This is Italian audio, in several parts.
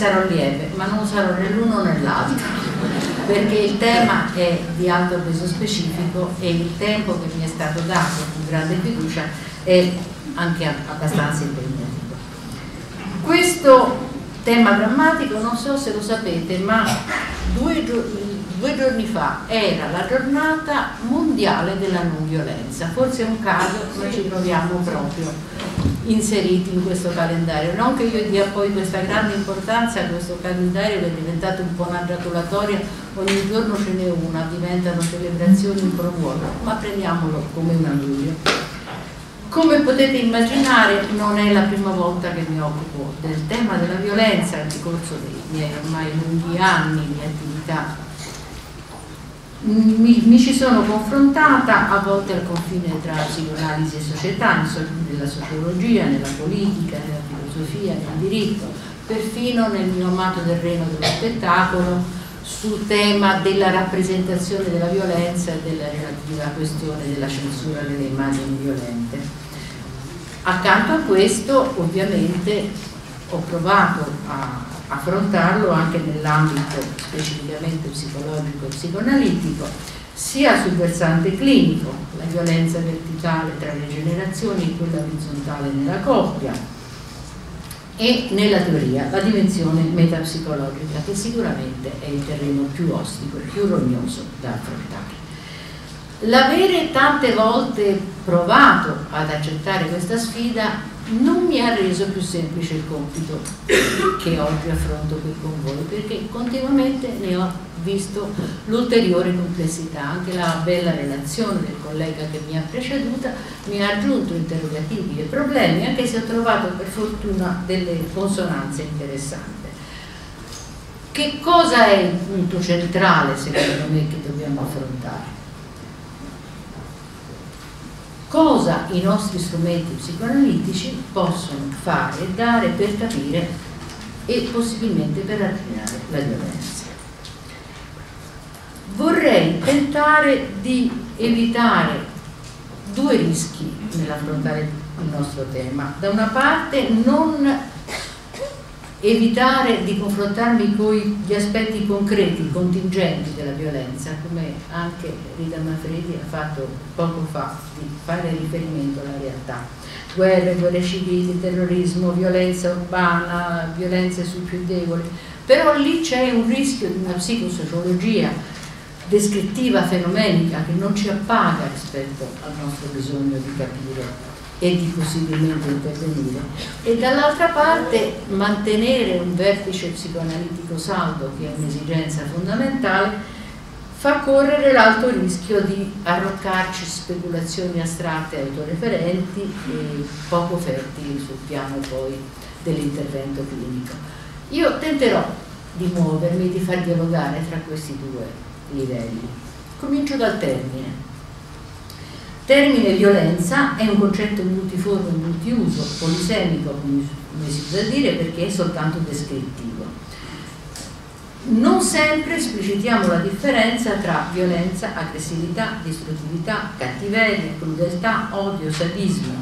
Sarò lieve, ma non sarò né l'uno né l'altro, perché il tema è di alto peso specifico e il tempo che mi è stato dato con grande fiducia è anche abbastanza impegnativo. Questo tema drammatico, non so se lo sapete, ma due, due giorni fa era la giornata mondiale della non violenza, forse è un caso, ma ci troviamo proprio inseriti in questo calendario. Non che io dia poi questa grande importanza a questo calendario che è diventato un po' una gratulatoria, ogni giorno ce n'è una, diventano celebrazioni pro vuoto, ma prendiamolo come un augurio. Come potete immaginare non è la prima volta che mi occupo del tema della violenza nel corso dei miei ormai lunghi anni di attività mi, mi, ci sono confrontata a volte al confine tra psicoanalisi e società, nella sociologia, nella politica, nella filosofia, nel diritto, perfino nel mio amato terreno dello spettacolo sul tema della rappresentazione della violenza e della relativa questione della censura delle immagini violente. Accanto a questo ovviamente ho provato a affrontarlo anche nell'ambito specificamente psicologico e psicoanalitico, sia sul versante clinico, la violenza verticale tra le generazioni e quella orizzontale nella coppia, e nella teoria la dimensione metapsicologica, che sicuramente è il terreno più ostico e più rognoso da affrontare. L'avere tante volte provato ad accettare questa sfida non mi ha reso più semplice il compito che oggi affronto qui con voi, perché continuamente ne ho visto l'ulteriore complessità, anche la bella relazione del collega che mi ha preceduta mi ha aggiunto interrogativi e problemi, anche se ho trovato per fortuna delle consonanze interessanti. Che cosa è il punto centrale secondo me che dobbiamo affrontare? Cosa i nostri strumenti psicoanalitici possono fare e dare per capire e possibilmente per arginare la violenza. Vorrei tentare di evitare due rischi nell'affrontare il nostro tema. Da una parte non evitare di confrontarmi con gli aspetti concreti, contingenti della violenza, come anche Rita Manfredi ha fatto poco fa, di fare riferimento alla realtà. Guerre, guerre civili, terrorismo, violenza urbana, violenze sui più deboli. Però lì c'è un rischio di una psicosociologia descrittiva, fenomenica, che non ci appaga rispetto al nostro bisogno di capire e di possibilmente intervenire e dall'altra parte mantenere un vertice psicoanalitico saldo che è un'esigenza fondamentale fa correre l'alto rischio di arroccarci speculazioni astratte autoreferenti e poco fertili sul piano poi dell'intervento clinico. Io tenterò di muovermi, di far dialogare tra questi due livelli. Comincio dal termine. Termine violenza è un concetto multiforme multiuso, polisemico come si usa dire perché è soltanto descrittivo. Non sempre esplicitiamo la differenza tra violenza, aggressività, distruttività, cattiveria, crudeltà, odio, sadismo.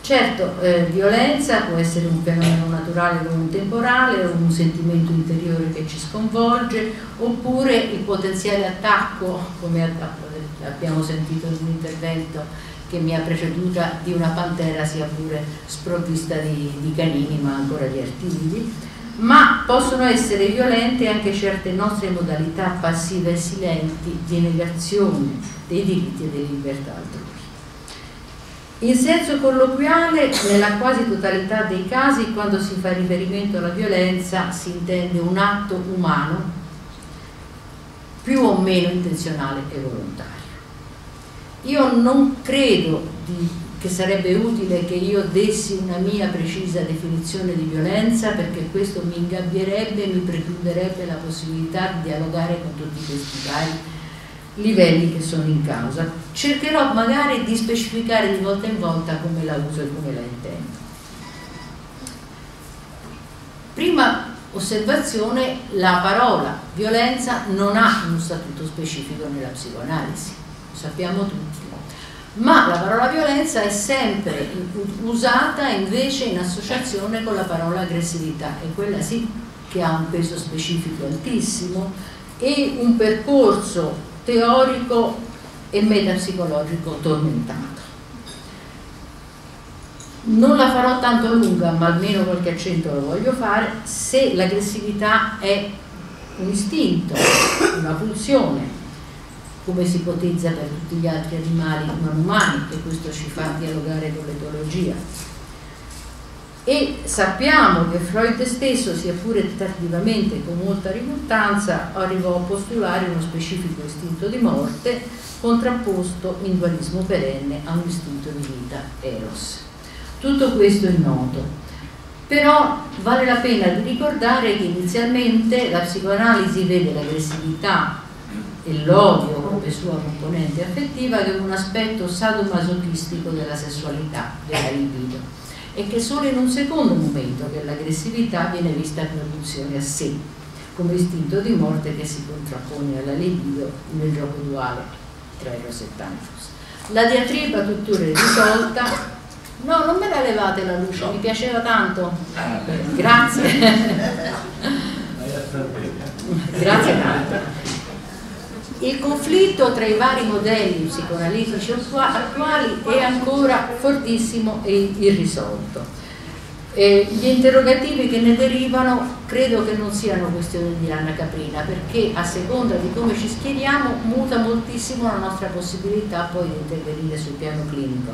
Certo, eh, violenza può essere un fenomeno naturale o un temporale, o un sentimento interiore che ci sconvolge, oppure il potenziale attacco, come abbiamo sentito in un intervento che mi ha preceduta, di una pantera sia pure sprovvista di, di canini ma ancora di artigli, ma possono essere violente anche certe nostre modalità passive e silenti di negazione dei diritti e delle libertà altrui. In senso colloquiale, nella quasi totalità dei casi, quando si fa riferimento alla violenza, si intende un atto umano più o meno intenzionale e volontario. Io non credo di, che sarebbe utile che io dessi una mia precisa definizione di violenza perché questo mi ingabbierebbe e mi precluderebbe la possibilità di dialogare con tutti questi vari livelli che sono in causa. Cercherò magari di specificare di volta in volta come la uso e come la intendo. Prima osservazione, la parola violenza non ha uno statuto specifico nella psicoanalisi, sappiamo tutti, ma la parola violenza è sempre usata invece in associazione con la parola aggressività e quella sì che ha un peso specifico altissimo e un percorso teorico e metapsicologico tormentato. Non la farò tanto lunga, ma almeno qualche accento lo voglio fare, se l'aggressività è un istinto, una pulsione, come si ipotizza per tutti gli altri animali non umani, e questo ci fa dialogare con l'etologia e sappiamo che Freud stesso, sia pure tardivamente con molta riluttanza, arrivò a postulare uno specifico istinto di morte contrapposto in dualismo perenne a un istinto di vita, eros. Tutto questo è noto, però vale la pena di ricordare che inizialmente la psicoanalisi vede l'aggressività e l'odio come sua componente affettiva come un aspetto sadomasochistico della sessualità, della libido e che solo in un secondo momento che l'aggressività viene vista come pulsione a sé, come istinto di morte che si contrappone alla libido nel gioco duale tra Eros e Thanatos. La diatriba tuttora è risolta. No, non me la levate la luce, mi piaceva tanto. Grazie. Grazie tanto. Il conflitto tra i vari modelli psicoanalitici attuali è ancora fortissimo e irrisolto. Eh, gli interrogativi che ne derivano credo che non siano questioni di ranna caprina perché a seconda di come ci schieriamo muta moltissimo la nostra possibilità poi di intervenire sul piano clinico.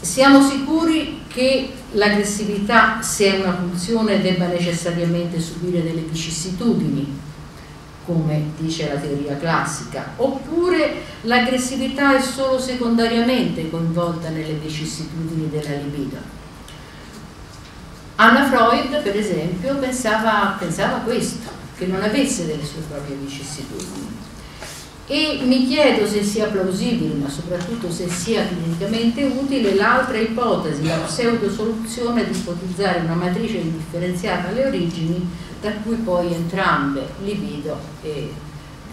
Siamo sicuri che l'aggressività, se è una funzione, debba necessariamente subire delle vicissitudini come dice la teoria classica, oppure l'aggressività è solo secondariamente coinvolta nelle vicissitudini della libido. Anna Freud, per esempio, pensava, pensava questo, che non avesse delle sue proprie vicissitudini. E mi chiedo se sia plausibile, ma soprattutto se sia clinicamente utile, l'altra ipotesi, la pseudosoluzione di ipotizzare una matrice indifferenziata alle origini da cui poi entrambe, libido e,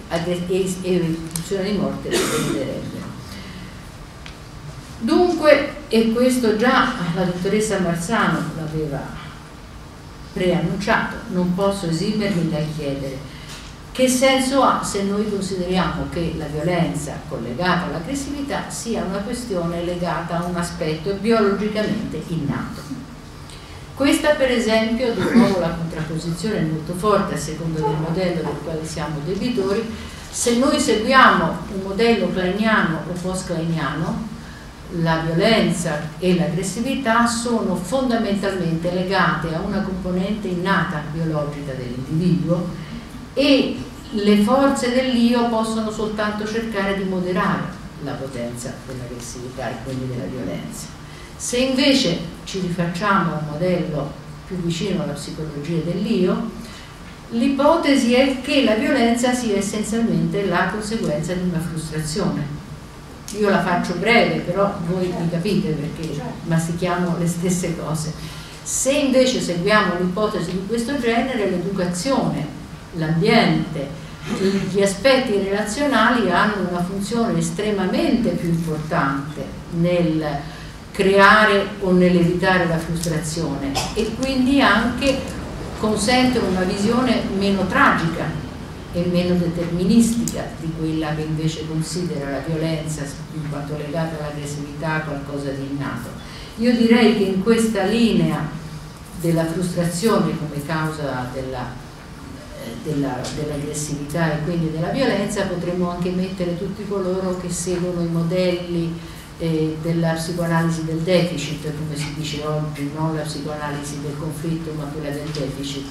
e, e pulsione di morte, dipenderebbero. Dunque, e questo già la dottoressa Marzano l'aveva preannunciato, non posso esimermi dal chiedere che senso ha se noi consideriamo che la violenza collegata all'aggressività sia una questione legata a un aspetto biologicamente innato. Questa per esempio, di nuovo la contrapposizione è molto forte a seconda del modello del quale siamo debitori, se noi seguiamo un modello kleiniano o post-kleiniano, la violenza e l'aggressività sono fondamentalmente legate a una componente innata biologica dell'individuo e le forze dell'io possono soltanto cercare di moderare la potenza dell'aggressività e quindi della violenza. Se invece ci rifacciamo a un modello più vicino alla psicologia dell'io, l'ipotesi è che la violenza sia essenzialmente la conseguenza di una frustrazione. Io la faccio breve, però voi mi capite perché mastichiamo le stesse cose. Se invece seguiamo un'ipotesi di questo genere, l'educazione, l'ambiente, gli aspetti relazionali hanno una funzione estremamente più importante nel creare o nell'evitare la frustrazione e quindi anche consentono una visione meno tragica e meno deterministica di quella che invece considera la violenza in quanto legata all'aggressività qualcosa di innato. Io direi che in questa linea della frustrazione come causa della, della, dell'aggressività e quindi della violenza potremmo anche mettere tutti coloro che seguono i modelli eh, della psicoanalisi del deficit, come si dice oggi, non la psicoanalisi del conflitto ma quella del deficit.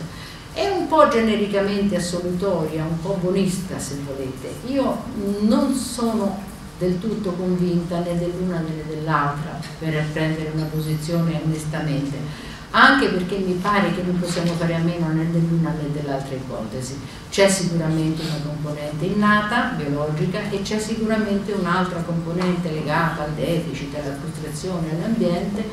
È un po' genericamente assolutoria, un po' buonista se volete. Io non sono del tutto convinta né dell'una né dell'altra per prendere una posizione onestamente anche perché mi pare che non possiamo fare a meno né dell'una né dell'altra ipotesi. C'è sicuramente una componente innata, biologica, e c'è sicuramente un'altra componente legata al deficit, alla frustrazione, all'ambiente,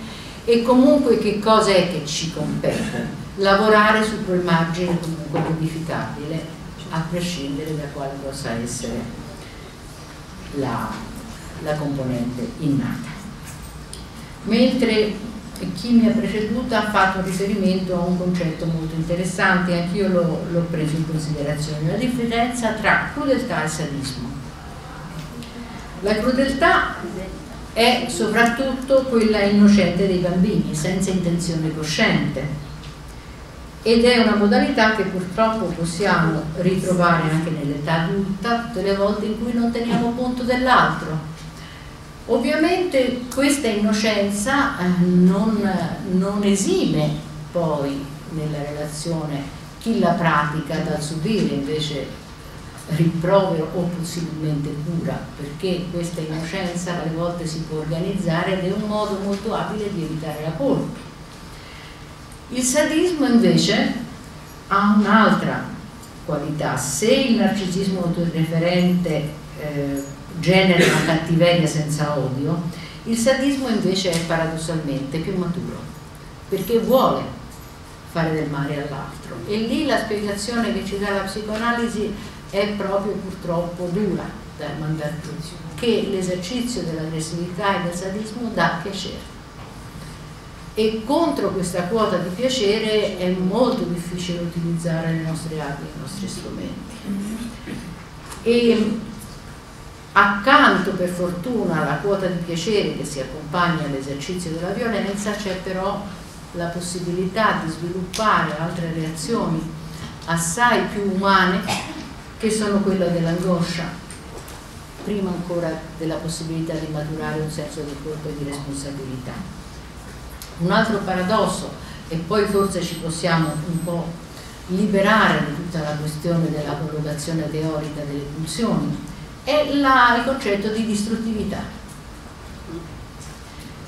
e comunque che cosa è che ci compete? Lavorare su quel margine comunque modificabile, a prescindere da quale possa essere la, la componente innata. Mentre e chi mi ha preceduta ha fatto riferimento a un concetto molto interessante, anch'io l'ho preso in considerazione, la differenza tra crudeltà e sadismo. La crudeltà è soprattutto quella innocente dei bambini, senza intenzione cosciente, ed è una modalità che purtroppo possiamo ritrovare anche nell'età adulta tutte le volte in cui non teniamo conto dell'altro Ovviamente questa innocenza eh, non, non esime poi nella relazione chi la pratica dal subire invece rimprovero o possibilmente cura, perché questa innocenza alle volte si può organizzare ed è un modo molto abile di evitare la colpa. Il sadismo invece ha un'altra qualità, se il narcisismo autoreferente eh, genera una cattiveria senza odio, il sadismo invece è paradossalmente più maturo, perché vuole fare del male all'altro. E lì la spiegazione che ci dà la psicoanalisi è proprio purtroppo dura da mandare giù, che l'esercizio dell'aggressività e del sadismo dà piacere. E contro questa quota di piacere è molto difficile utilizzare le nostre armi, i nostri strumenti. E Accanto per fortuna alla quota di piacere che si accompagna all'esercizio della violenza c'è però la possibilità di sviluppare altre reazioni assai più umane che sono quella dell'angoscia, prima ancora della possibilità di maturare un senso di colpa e di responsabilità. Un altro paradosso, e poi forse ci possiamo un po' liberare di tutta la questione della collocazione teorica delle pulsioni, è la, il concetto di distruttività.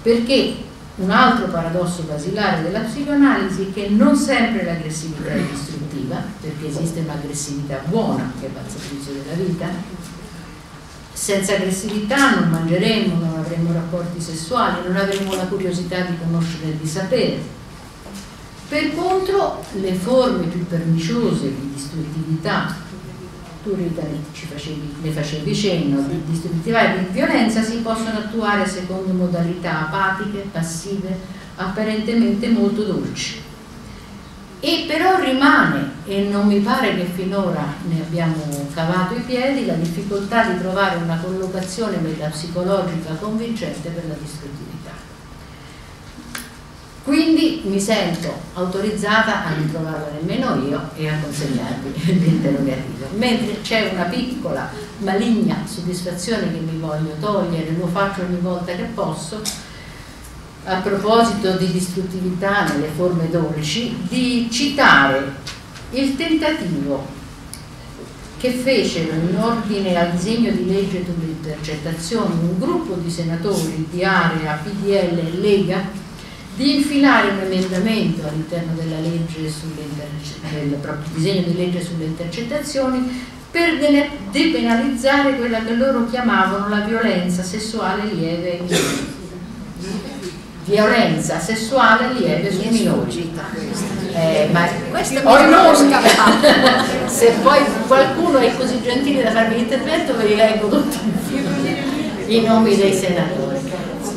Perché un altro paradosso basilare della psicoanalisi è che non sempre l'aggressività è distruttiva, perché esiste un'aggressività buona che va al servizio della vita. Senza aggressività non mangeremo, non avremo rapporti sessuali, non avremo la curiosità di conoscere e di sapere. Per contro, le forme più perniciose di distruttività tu facevi, ne facevi cenno, di distruttiva e di violenza si possono attuare secondo modalità apatiche, passive, apparentemente molto dolci. E però rimane, e non mi pare che finora ne abbiamo cavato i piedi, la difficoltà di trovare una collocazione metapsicologica convincente per la distruttività. Quindi mi sento autorizzata a non trovarla nemmeno io e a consegnarvi l'interrogativo. Mentre c'è una piccola maligna soddisfazione che mi voglio togliere, lo faccio ogni volta che posso, a proposito di distruttività nelle forme dolci, di citare il tentativo che fecero in ordine al disegno di legge sulle intercettazioni un gruppo di senatori di area PDL e Lega di infilare un emendamento all'interno della legge del proprio disegno di legge sulle intercettazioni per depenalizzare quella che loro chiamavano la violenza sessuale lieve violenza sessuale lieve sui minori. eh, ma questo ho se poi qualcuno è così gentile da farmi l'intervento ve li leggo tutti i nomi dei senatori.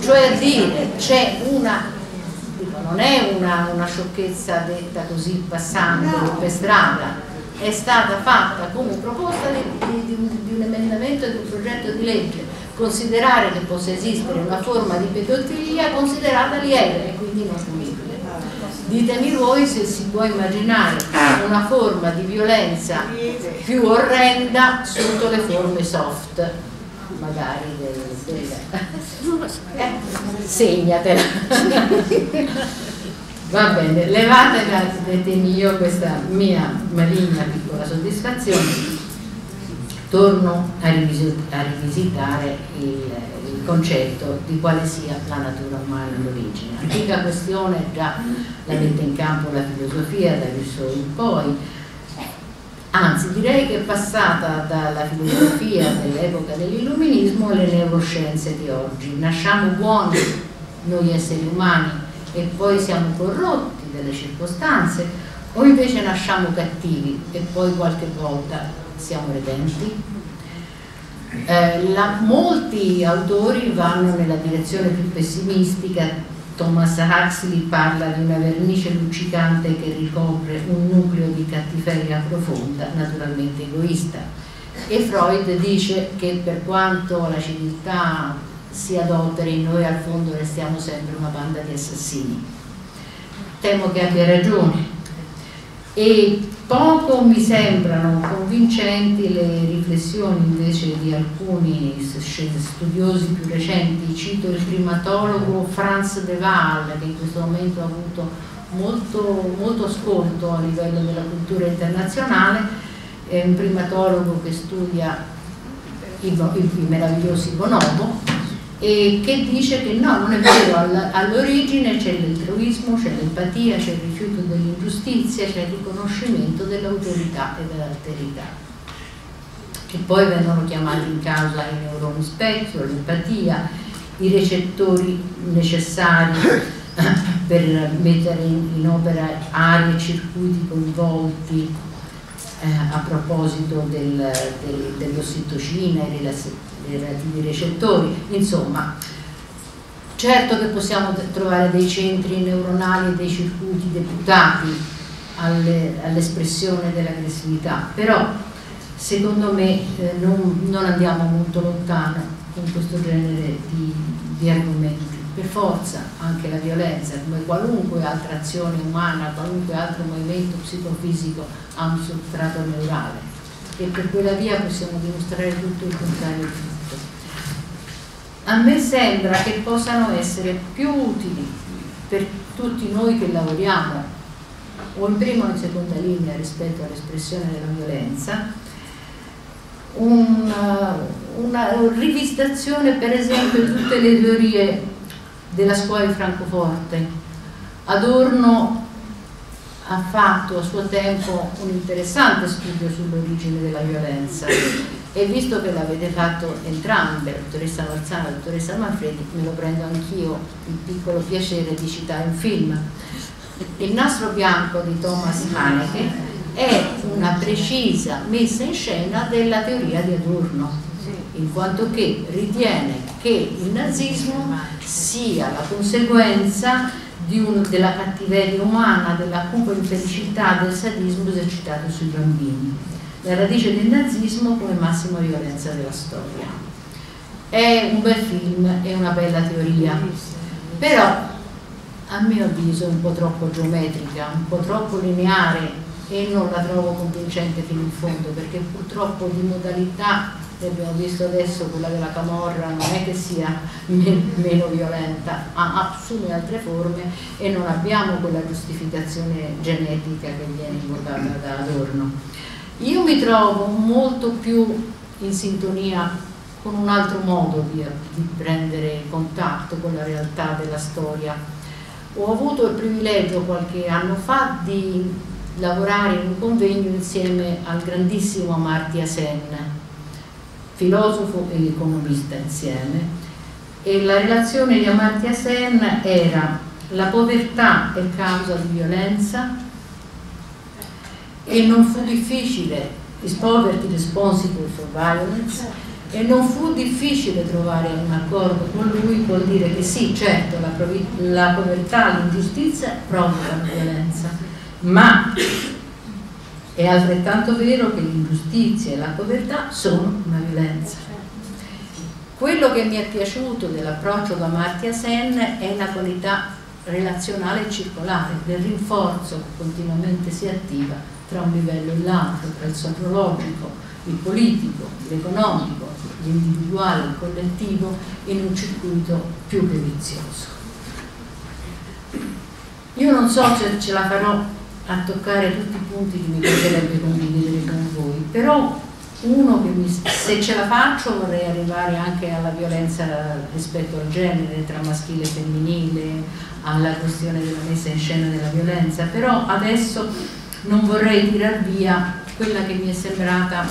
Cioè a dire c'è una, non è una, una sciocchezza detta così passando per strada, è stata fatta come proposta di, di, di, un emendamento di un progetto di legge, considerare che possa esistere una forma di pedofilia considerata lieve e quindi non punibile. Ditemi voi se si può immaginare una forma di violenza più orrenda sotto le forme soft, magari del, del eh, segnatela. Va bene, levatemi io questa mia maligna piccola soddisfazione, torno a, rivisitare il, il, concetto di quale sia la natura umana in origine. Antica questione, già la mette in campo la filosofia da Rousseau in poi, anzi direi che è passata dalla filosofia dell'epoca dell'illuminismo alle neuroscienze di oggi. Nasciamo buoni noi esseri umani e poi siamo corrotti dalle circostanze o invece nasciamo cattivi e poi qualche volta siamo redenti? Eh, la, molti autori vanno nella direzione più pessimistica, Thomas Huxley parla di una vernice luccicante che ricopre un nucleo di cattiveria profonda, naturalmente egoista. E Freud dice che per quanto la civiltà si adoteri, noi al fondo restiamo sempre una banda di assassini. Temo che abbia ragione. E poco mi sembrano convincenti le riflessioni invece di alcuni studiosi più recenti. Cito il primatologo Franz de Waal, che in questo momento ha avuto molto, molto ascolto a livello della cultura internazionale, è un primatologo che studia i, i, i meravigliosi bonobo e che dice che no, non è vero, all'origine c'è l'altruismo, c'è l'empatia, c'è il rifiuto dell'ingiustizia, c'è il riconoscimento dell'autorità e dell'alterità. E poi vengono chiamati in causa i neuroni specchio, l'empatia, i recettori necessari per mettere in, opera aree circuiti coinvolti eh, a proposito del, del, dell'ossitocina e dei relativi recettori, insomma certo che possiamo trovare dei centri neuronali e dei circuiti deputati all'espressione dell'aggressività, però secondo me eh, non, non, andiamo molto lontano con questo genere di, di argomenti. Per forza anche la violenza, come qualunque altra azione umana, qualunque altro movimento psicofisico ha un substrato neurale e per quella via possiamo dimostrare tutto il contrario di tutto. A me sembra che possano essere più utili per tutti noi che lavoriamo o in prima o in seconda linea rispetto all'espressione della violenza, una, una rivisitazione per esempio di tutte le teorie della scuola di Francoforte. Adorno ha fatto a suo tempo un interessante studio sull'origine della violenza e visto che l'avete fatto entrambe, la dottoressa Marzana e la dottoressa Manfredi, me lo prendo anch'io il piccolo piacere di citare un film. Il nastro bianco di Thomas Haneke è una precisa messa in scena della teoria di Adorno, in quanto che ritiene che il nazismo sia la conseguenza un, della cattiveria umana, della cupa infelicità, del sadismo esercitato sui bambini. La radice del nazismo come massima violenza della storia. È un bel film, è una bella teoria, però a mio avviso è un po' troppo geometrica, un po' troppo lineare e non la trovo convincente fino in fondo perché purtroppo di modalità abbiamo visto adesso quella della camorra non è che sia meno violenta, assume altre forme e non abbiamo quella giustificazione genetica che viene invocata da Adorno. Io mi trovo molto più in sintonia con un altro modo di, di prendere contatto con la realtà della storia. Ho avuto il privilegio qualche anno fa di lavorare in un convegno insieme al grandissimo Amartya Sen, filosofo e economista insieme e la relazione di Amartya Sen era la povertà è causa di violenza e non fu difficile is poverty responsible for violence e non fu difficile trovare un accordo con lui vuol dire che sì, certo, la, la povertà, l'ingiustizia provocano violenza, ma è altrettanto vero che l'ingiustizia e la povertà sono una violenza. Quello che mi è piaciuto dell'approccio da Martia Sen è la qualità relazionale circolare, del rinforzo che continuamente si attiva tra un livello e l'altro, tra il sociologico, il politico, l'economico, l'individuale, il collettivo, in un circuito più che vizioso. Io non so se ce la farò a toccare tutti i punti che mi piacerebbe condividere con voi, però uno che mi, se ce la faccio vorrei arrivare anche alla violenza rispetto al genere, tra maschile e femminile, alla questione della messa in scena della violenza, però adesso non vorrei tirar via quella che mi è sembrata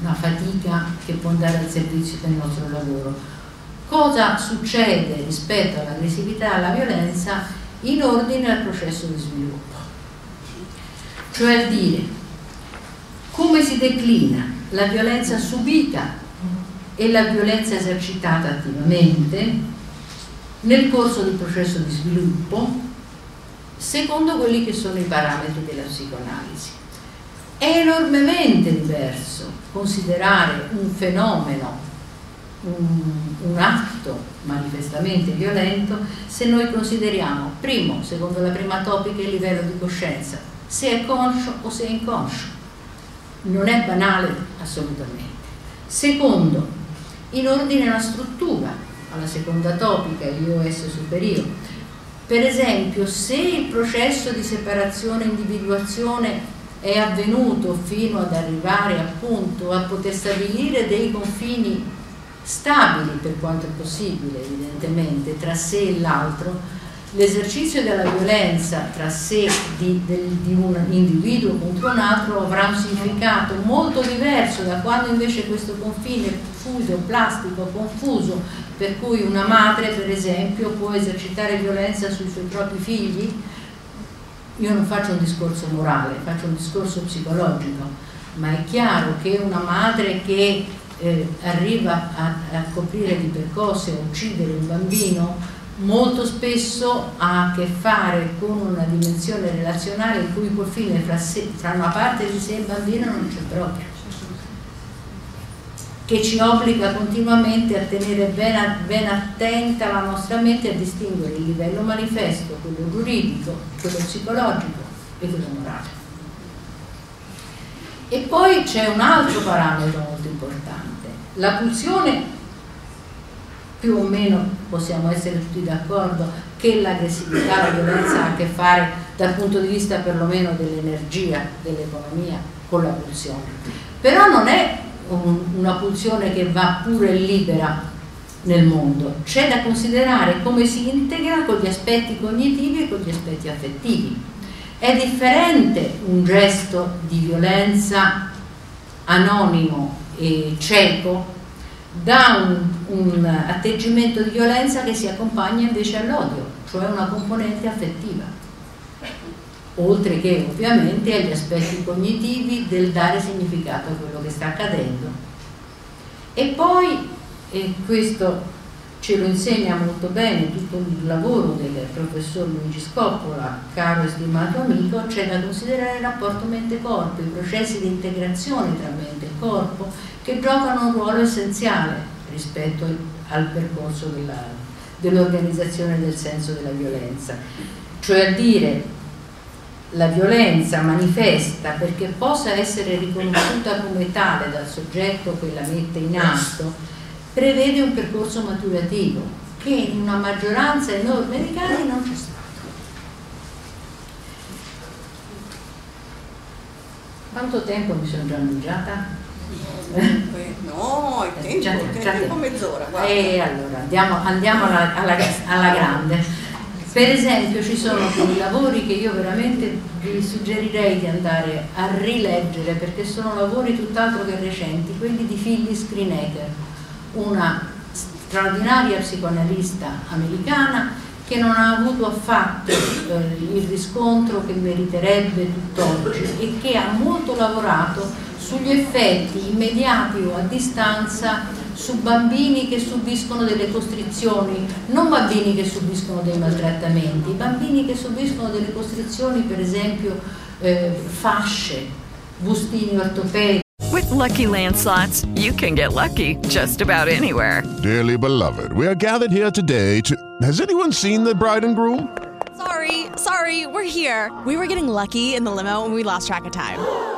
una fatica che può andare al servizio del nostro lavoro. Cosa succede rispetto all'aggressività e alla violenza in ordine al processo di sviluppo? Cioè a dire come si declina la violenza subita e la violenza esercitata attivamente nel corso del processo di sviluppo secondo quelli che sono i parametri della psicoanalisi. È enormemente diverso considerare un fenomeno, un, un, atto manifestamente violento, se noi consideriamo, primo, secondo la prima topica, il livello di coscienza, se è conscio o se è inconscio non è banale assolutamente. Secondo, in ordine alla struttura, alla seconda topica, l'IOS superiore. Per esempio, se il processo di separazione e individuazione è avvenuto fino ad arrivare appunto a poter stabilire dei confini stabili per quanto è possibile, evidentemente, tra sé e l'altro, l'esercizio della violenza tra sé di, del, di, un individuo contro un altro avrà un significato molto diverso da quando invece questo confine fuso, plastico, confuso, per cui una madre per esempio può esercitare violenza sui suoi propri figli. Io non faccio un discorso morale, faccio un discorso psicologico, ma è chiaro che una madre che eh, arriva a, a coprire di percosse, a uccidere un bambino, molto spesso ha a che fare con una dimensione relazionale il cui confine fra, sé, fra una parte di sé e il bambino non c'è proprio che ci obbliga continuamente a tenere ben, ben, attenta la nostra mente a distinguere il livello manifesto, quello giuridico, quello psicologico e quello morale. E poi c'è un altro parametro molto importante, la pulsione più o meno possiamo essere tutti d'accordo che l'aggressività, la violenza ha a che fare dal punto di vista perlomeno dell'energia, dell'economia, con la pulsione. Però non è un, una pulsione che va pure libera nel mondo, c'è da considerare come si integra con gli aspetti cognitivi e con gli aspetti affettivi. È differente un gesto di violenza anonimo e cieco da un, un atteggiamento di violenza che si accompagna invece all'odio, cioè una componente affettiva, oltre che ovviamente agli aspetti cognitivi del dare significato a quello che sta accadendo. E poi, e questo ce lo insegna molto bene tutto il lavoro del professor Luigi Scoppola, caro e stimato amico, c'è da considerare il rapporto mente-corpo, i processi di integrazione tra mente e corpo che giocano un ruolo essenziale rispetto al percorso dell'organizzazione del senso della violenza. Cioè a dire la violenza manifesta perché possa essere riconosciuta come tale dal soggetto che la mette in atto, prevede un percorso maturativo che in una maggioranza enorme di casi non c'è stato. Quanto tempo mi sono già mangiata? No, è tempo, già tempo mezz'ora. E allora andiamo, andiamo alla, alla, alla, grande. Per esempio ci sono dei lavori che io veramente vi suggerirei di andare a rileggere perché sono lavori tutt'altro che recenti, quelli di Phyllis Greenacre, una straordinaria psicoanalista americana che non ha avuto affatto eh, il riscontro che meriterebbe tutt'oggi e che ha molto lavorato sugli effetti immediati o a distanza su bambini che subiscono delle costrizioni, non bambini che subiscono dei maltrattamenti, bambini che subiscono delle costrizioni, per esempio eh, fasce, bustini ortopedici. With lucky landslots, you can get lucky just about anywhere. Dearly beloved, we are gathered here today to. Has anyone seen the bride and groom? Sorry, sorry, we're here. We were getting lucky in the limo and we lost track of time.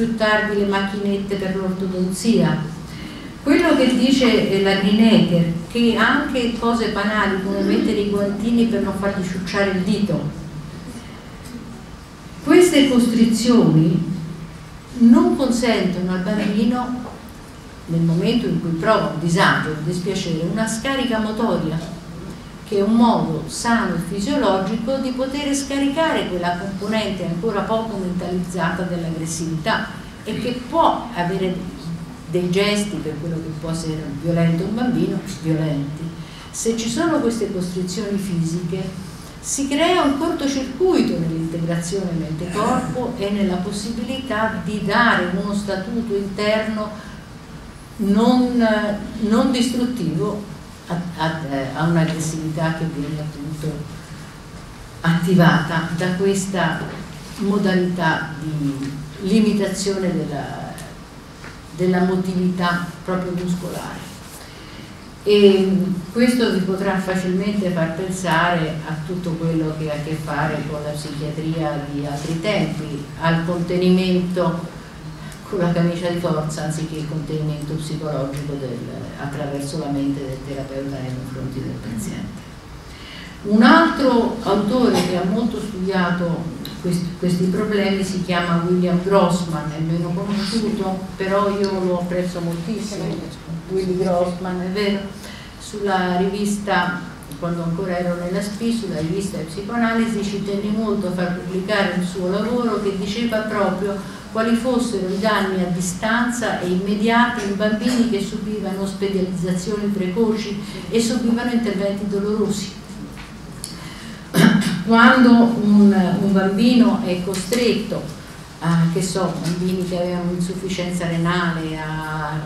più tardi le macchinette per l'ortodonzia. Quello che dice la Greenacre, che anche cose banali come mettere i guantini per non fargli sciucciare il dito. Queste costrizioni non consentono al bambino, nel momento in cui prova un disagio, un dispiacere, una scarica motoria, che è un modo sano e fisiologico di poter scaricare quella componente ancora poco mentalizzata dell'aggressività e che può avere dei gesti per quello che può essere violento un bambino, violenti. Se ci sono queste costrizioni fisiche si crea un cortocircuito nell'integrazione mente-corpo e nella possibilità di dare uno statuto interno non, non distruttivo a, a, a un'aggressività che viene appunto attivata da questa modalità di limitazione della, della motilità proprio muscolare. E questo vi potrà facilmente far pensare a tutto quello che ha a che fare con la psichiatria di altri tempi, al contenimento con la camicia di forza anziché il contenimento psicologico del, attraverso la mente del terapeuta nei confronti del paziente. Un altro autore che ha molto studiato questi, questi problemi si chiama William Grossman, è meno conosciuto, però io lo apprezzo moltissimo Willy Grossman, è vero, sulla rivista, quando ancora ero nella SPI, sulla rivista psicoanalisi, ci tenne molto a far pubblicare il suo lavoro che diceva proprio quali fossero i danni a distanza e immediati in bambini che subivano ospedalizzazioni precoci e subivano interventi dolorosi. Quando un, un bambino è costretto a, che so, bambini che avevano insufficienza renale, a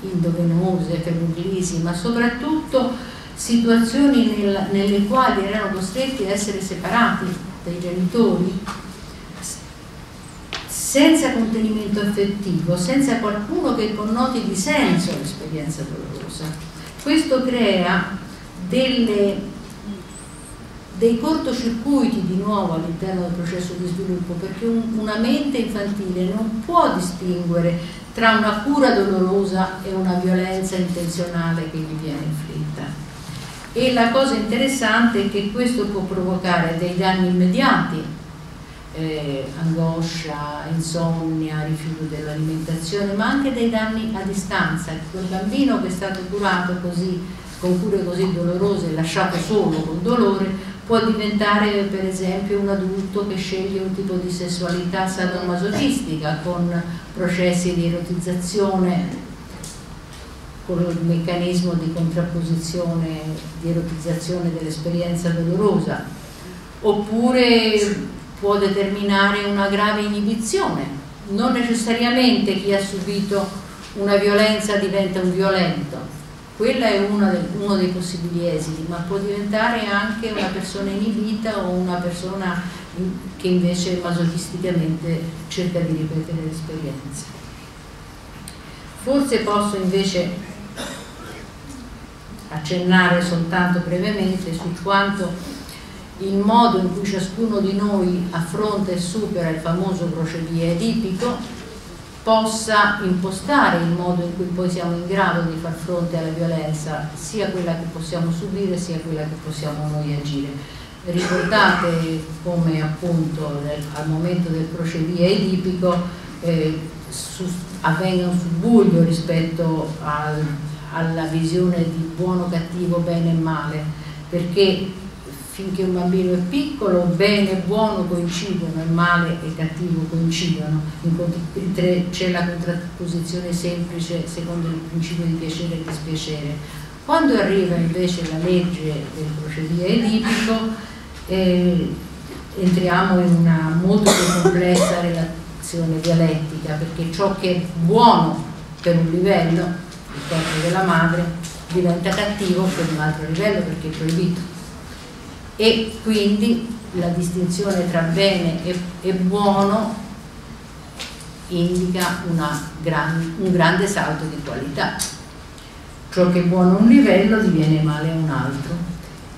indovenose, febbrilisi, ma soprattutto situazioni nel, nelle quali erano costretti a essere separati dai genitori, senza contenimento affettivo, senza qualcuno che connoti di senso l'esperienza dolorosa. Questo crea delle, dei cortocircuiti di nuovo all'interno del processo di sviluppo, perché un, una mente infantile non può distinguere tra una cura dolorosa e una violenza intenzionale che gli viene inflitta. E la cosa interessante è che questo può provocare dei danni immediati, eh, angoscia, insonnia, rifiuto dell'alimentazione, ma anche dei danni a distanza. Quel bambino che è stato curato così, con cure così dolorose e lasciato solo con dolore, può diventare per esempio un adulto che sceglie un tipo di sessualità sadomasochistica con processi di erotizzazione con il meccanismo di contrapposizione, di erotizzazione dell'esperienza dolorosa, oppure può determinare una grave inibizione. Non necessariamente chi ha subito una violenza diventa un violento, quella è del, uno dei possibili esiti, ma può diventare anche una persona inibita o una persona che invece masochisticamente cerca di ripetere l'esperienza. Forse posso invece accennare soltanto brevemente su quanto il modo in cui ciascuno di noi affronta e supera il famoso crocevia edipico, possa impostare il modo in cui poi siamo in grado di far fronte alla violenza, sia quella che possiamo subire sia quella che possiamo noi agire. Ricordate come appunto nel, al momento del crocevia edipico eh, su, avvenga un subbuglio rispetto al, alla visione di buono, cattivo, bene e male, perché finché un bambino è piccolo bene e buono coincidono e male e cattivo coincidono, c'è la contrapposizione semplice secondo il principio di piacere e dispiacere. Quando arriva invece la legge del procedimento edipico eh, entriamo in una molto più complessa relazione dialettica perché ciò che è buono per un livello, il corpo della madre, diventa cattivo per un altro livello perché è proibito e quindi la distinzione tra bene e, e buono indica gran, un grande salto di qualità. Ciò che è buono a un livello diviene male a un altro.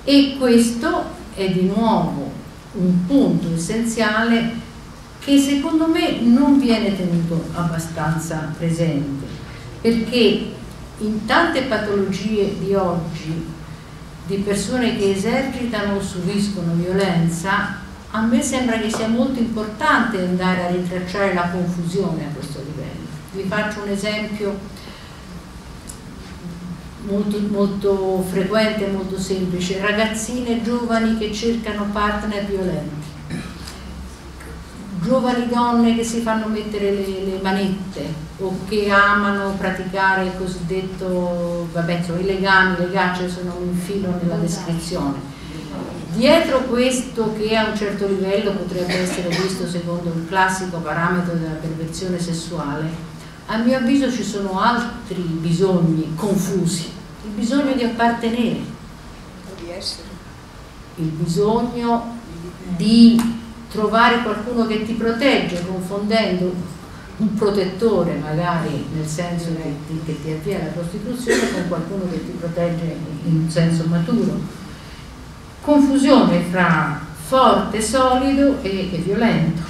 E questo è di nuovo un punto essenziale che secondo me non viene tenuto abbastanza presente, perché in tante patologie di oggi di persone che esercitano o subiscono violenza, a me sembra che sia molto importante andare a ritracciare la confusione a questo livello. Vi faccio un esempio molto, molto frequente, molto semplice, ragazzine giovani che cercano partner violenti giovani donne che si fanno mettere le, le, manette o che amano praticare il cosiddetto, vabbè, insomma, i legami, le gacce sono un filo nella descrizione. Dietro questo che a un certo livello potrebbe essere visto secondo il classico parametro della perversione sessuale, a mio avviso ci sono altri bisogni confusi, il bisogno di appartenere, il bisogno di trovare qualcuno che ti protegge confondendo un protettore magari nel senso che ti, che ti avvia alla prostituzione con qualcuno che ti protegge in un senso maturo. Confusione fra forte, solido e, e violento.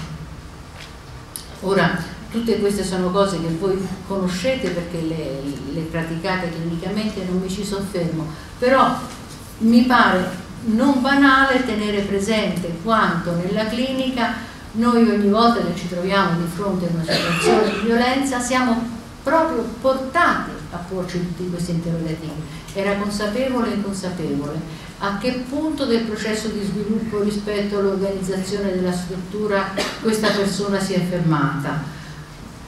Ora, tutte queste sono cose che voi conoscete perché le, le praticate clinicamente, non mi ci soffermo, però mi pare non banale tenere presente quanto nella clinica noi ogni volta che ci troviamo di fronte a una situazione di violenza siamo proprio portati a porci tutti questi interrogativi. Era consapevole e inconsapevole? A che punto del processo di sviluppo rispetto all'organizzazione della struttura questa persona si è fermata?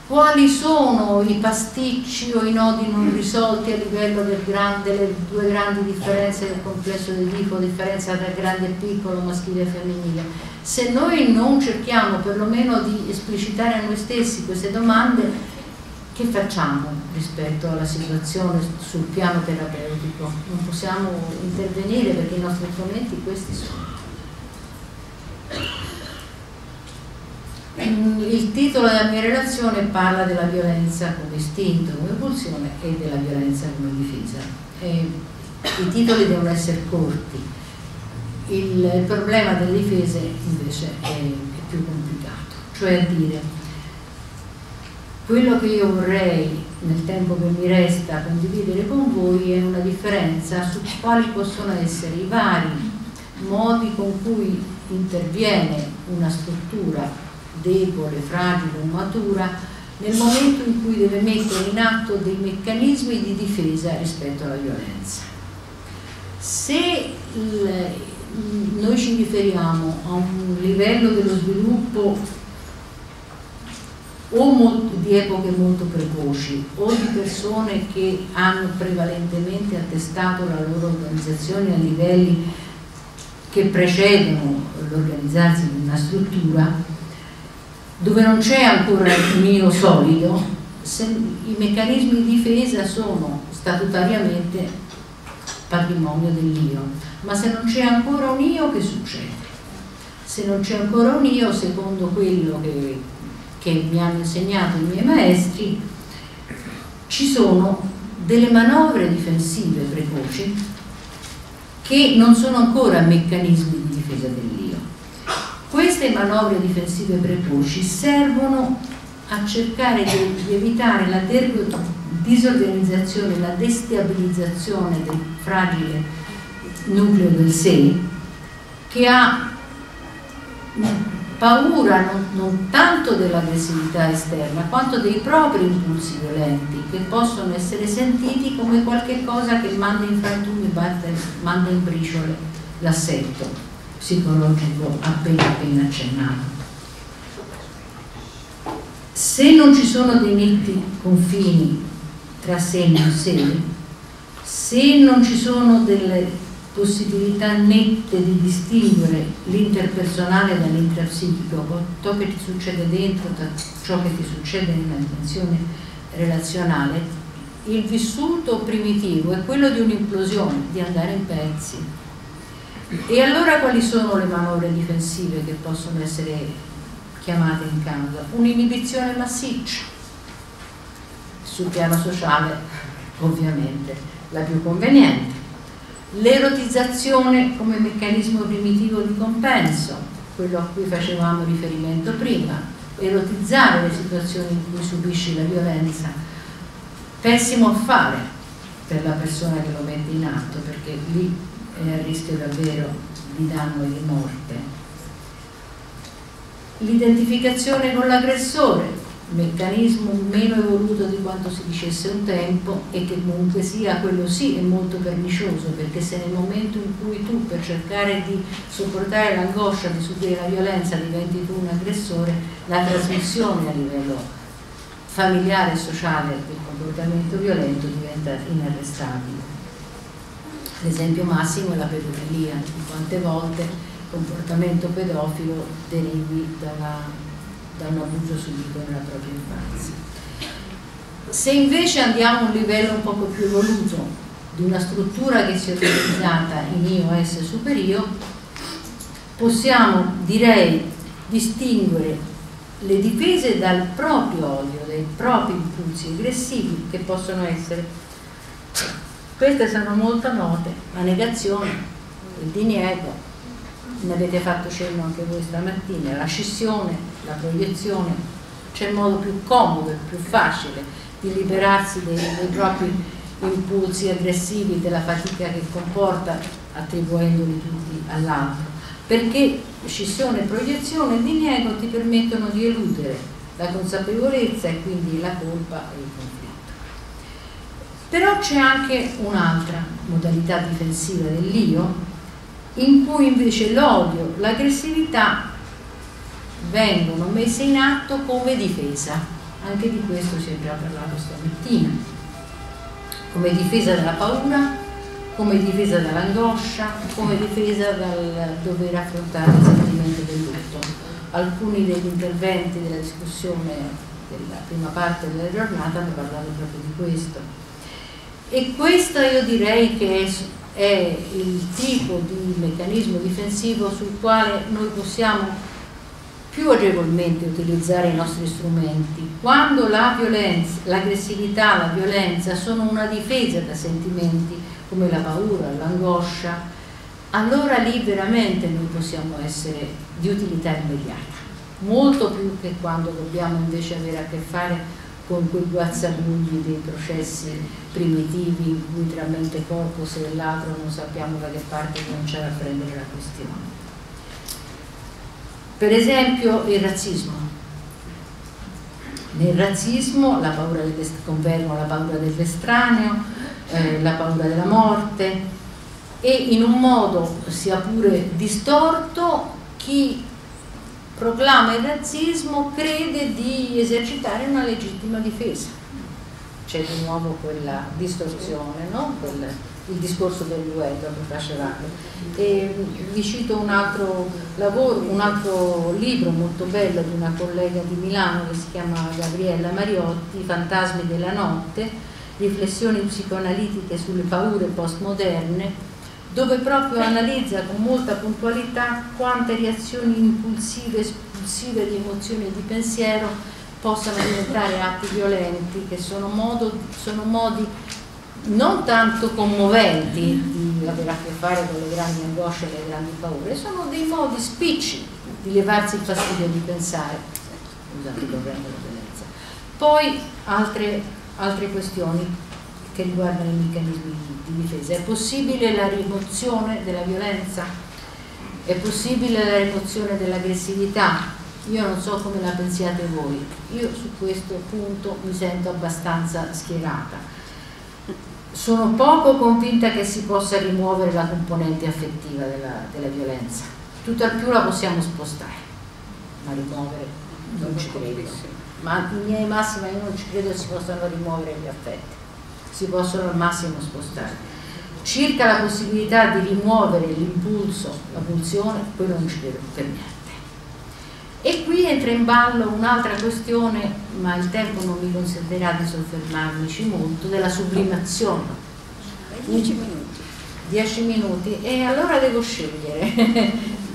Quali sono i pasticci o i nodi non risolti a livello grande, delle due grandi differenze del complesso del tipo, differenza tra grande e piccolo, maschile e femminile. Se noi non cerchiamo perlomeno di esplicitare a noi stessi queste domande, che facciamo rispetto alla situazione sul piano terapeutico? Non possiamo intervenire perché i nostri strumenti questi sono. Il titolo della mia relazione parla della violenza come istinto, come pulsione e della violenza come difesa. E I titoli devono essere corti. Il problema delle difese invece è, è più complicato, cioè dire quello che io vorrei nel tempo che mi resta condividere con voi è una differenza su quali possono essere i vari modi con cui interviene una struttura debole, fragile, immatura, nel momento in cui deve mettere in atto dei meccanismi di difesa rispetto alla violenza. Se il, noi ci riferiamo a un livello dello sviluppo o di epoche molto precoci o di persone che hanno prevalentemente attestato la loro organizzazione a livelli che precedono l'organizzarsi di una struttura, dove non c'è ancora il mio solido, i meccanismi di difesa sono statutariamente patrimonio dell'io, ma se non c'è ancora un io che succede? Se non c'è ancora un io, secondo quello che, che mi hanno insegnato i miei maestri, ci sono delle manovre difensive precoci che non sono ancora meccanismi di difesa dell'io. Queste manovre difensive precoci servono a cercare di, di evitare la disorganizzazione, la destabilizzazione del fragile nucleo del sé che ha paura non, non tanto dell'aggressività esterna quanto dei propri impulsi violenti che possono essere sentiti come qualcosa che manda in frantumi, manda in briciole l'assetto psicologico appena appena accennato. Se non ci sono dei netti confini tra sé e non sé, se non ci sono delle possibilità nette di distinguere l'interpersonale dall'intrapsichico, ciò che ti succede dentro da ciò che ti succede nella dimensione relazionale, il vissuto primitivo è quello di un'implosione, di andare in pezzi. E allora quali sono le manovre difensive che possono essere chiamate in causa? Un'inibizione massiccia, sul piano sociale ovviamente la più conveniente. L'erotizzazione come meccanismo primitivo di compenso, quello a cui facevamo riferimento prima, erotizzare le situazioni in cui subisci la violenza, pessimo affare per la persona che lo mette in atto, perché lì è a rischio davvero di danno e di morte. L'identificazione con l'aggressore, meccanismo meno evoluto di quanto si dicesse un tempo e che comunque sia quello sì è molto pernicioso perché se nel momento in cui tu per cercare di sopportare l'angoscia di subire la violenza diventi tu un aggressore la trasmissione a livello familiare e sociale del comportamento violento diventa inarrestabile l'esempio massimo è la pedofilia quante volte il comportamento pedofilo derivi da una da un abuso subito nella propria infanzia. Se invece andiamo a un livello un poco più evoluto di una struttura che si è utilizzata in io, S superio, possiamo, direi, distinguere le difese dal proprio odio, dai propri impulsi aggressivi che possono essere, queste sono molto note, la negazione, il diniego, ne avete fatto cenno anche voi stamattina, la scissione, la proiezione, c'è il modo più comodo, più facile di liberarsi dei, dei propri impulsi aggressivi, della fatica che comporta attribuendoli tutti all'altro, perché scissione, proiezione e diniego ti permettono di eludere la consapevolezza e quindi la colpa e il conflitto. Però c'è anche un'altra modalità difensiva dell'io in cui invece l'odio, l'aggressività vengono messe in atto come difesa. Anche di questo si è già parlato stamattina. Come difesa dalla paura, come difesa dall'angoscia, come difesa dal dover affrontare il sentimento del lutto. Alcuni degli interventi della discussione della prima parte della giornata hanno parlato proprio di questo. E questa io direi che è è il tipo di meccanismo difensivo sul quale noi possiamo più agevolmente utilizzare i nostri strumenti. Quando la violenza, l'aggressività, la violenza sono una difesa da sentimenti come la paura, l'angoscia, allora lì veramente noi possiamo essere di utilità immediata, molto più che quando dobbiamo invece avere a che fare con quei guazzagugli dei processi primitivi in cui tra mente e l'altro non sappiamo da che parte cominciare a prendere la questione. Per esempio il razzismo. Nel razzismo la paura confermo la paura dell'estraneo, eh, la paura della morte e in un modo sia pure distorto chi proclama il razzismo crede di esercitare una legittima difesa. C'è di nuovo quella distorsione, no? Quel, il discorso del duello che facevamo. E vi cito un altro lavoro, un altro libro molto bello di una collega di Milano che si chiama Gabriella Mariotti, Fantasmi della notte, riflessioni psicoanalitiche sulle paure postmoderne dove proprio analizza con molta puntualità quante reazioni impulsive, espulsive di emozioni e di pensiero possano diventare atti violenti, che sono, modo, sono modi non tanto commoventi di avere a che fare con le grandi angosce e le grandi paure, sono dei modi spicci di levarsi il fastidio di pensare. Poi altre, altre questioni che riguardano i meccanismi di difesa. È possibile la rimozione della violenza? È possibile la rimozione dell'aggressività? Io non so come la pensiate voi, io su questo punto mi sento abbastanza schierata. Sono poco convinta che si possa rimuovere la componente affettiva della, della violenza, tutt'al più la possiamo spostare, ma rimuovere non ci credo. Ma in linea di massima io non ci credo si possano rimuovere gli affetti, si possono al massimo spostare. Circa la possibilità di rimuovere l'impulso, la pulsione, quello non ci credo per niente. E qui entra in ballo un'altra questione, ma il tempo non mi consentirà di soffermarmici molto, della sublimazione. 10 minuti. 10 minuti e allora devo scegliere.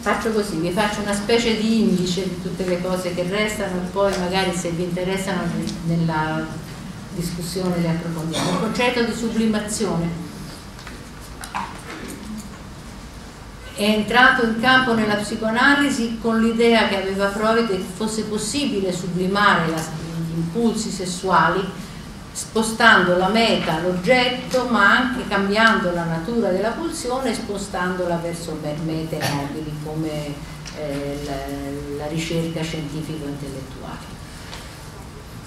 faccio così, vi faccio una specie di indice di tutte le cose che restano poi magari se vi interessano nella discussione le approfondiamo. Il concetto di sublimazione è entrato in campo nella psicoanalisi con l'idea che aveva Freud che fosse possibile sublimare la, gli impulsi sessuali spostando la meta, l'oggetto, ma anche cambiando la natura della pulsione e spostandola verso mete nobili come eh, la, la ricerca scientifico-intellettuale.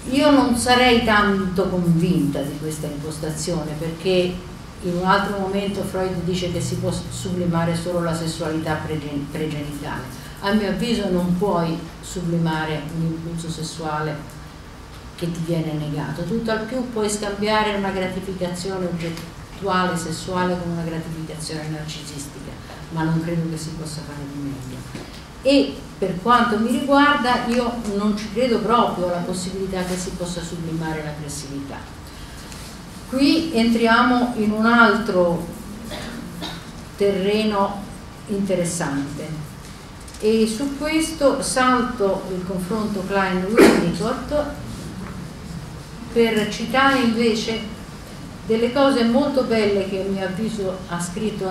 Io non sarei tanto convinta di questa impostazione perché in un altro momento Freud dice che si può sublimare solo la sessualità pregenitale. A mio avviso non puoi sublimare un impulso sessuale che ti viene negato, tutto al più puoi scambiare una gratificazione oggettuale sessuale con una gratificazione narcisistica, ma non credo che si possa fare di meglio. E per quanto mi riguarda io non ci credo proprio alla possibilità che si possa sublimare l'aggressività Qui entriamo in un altro terreno interessante. E su questo salto il confronto Klein-Winnicott per citare invece delle cose molto belle che a mio avviso ha scritto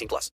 18 plus.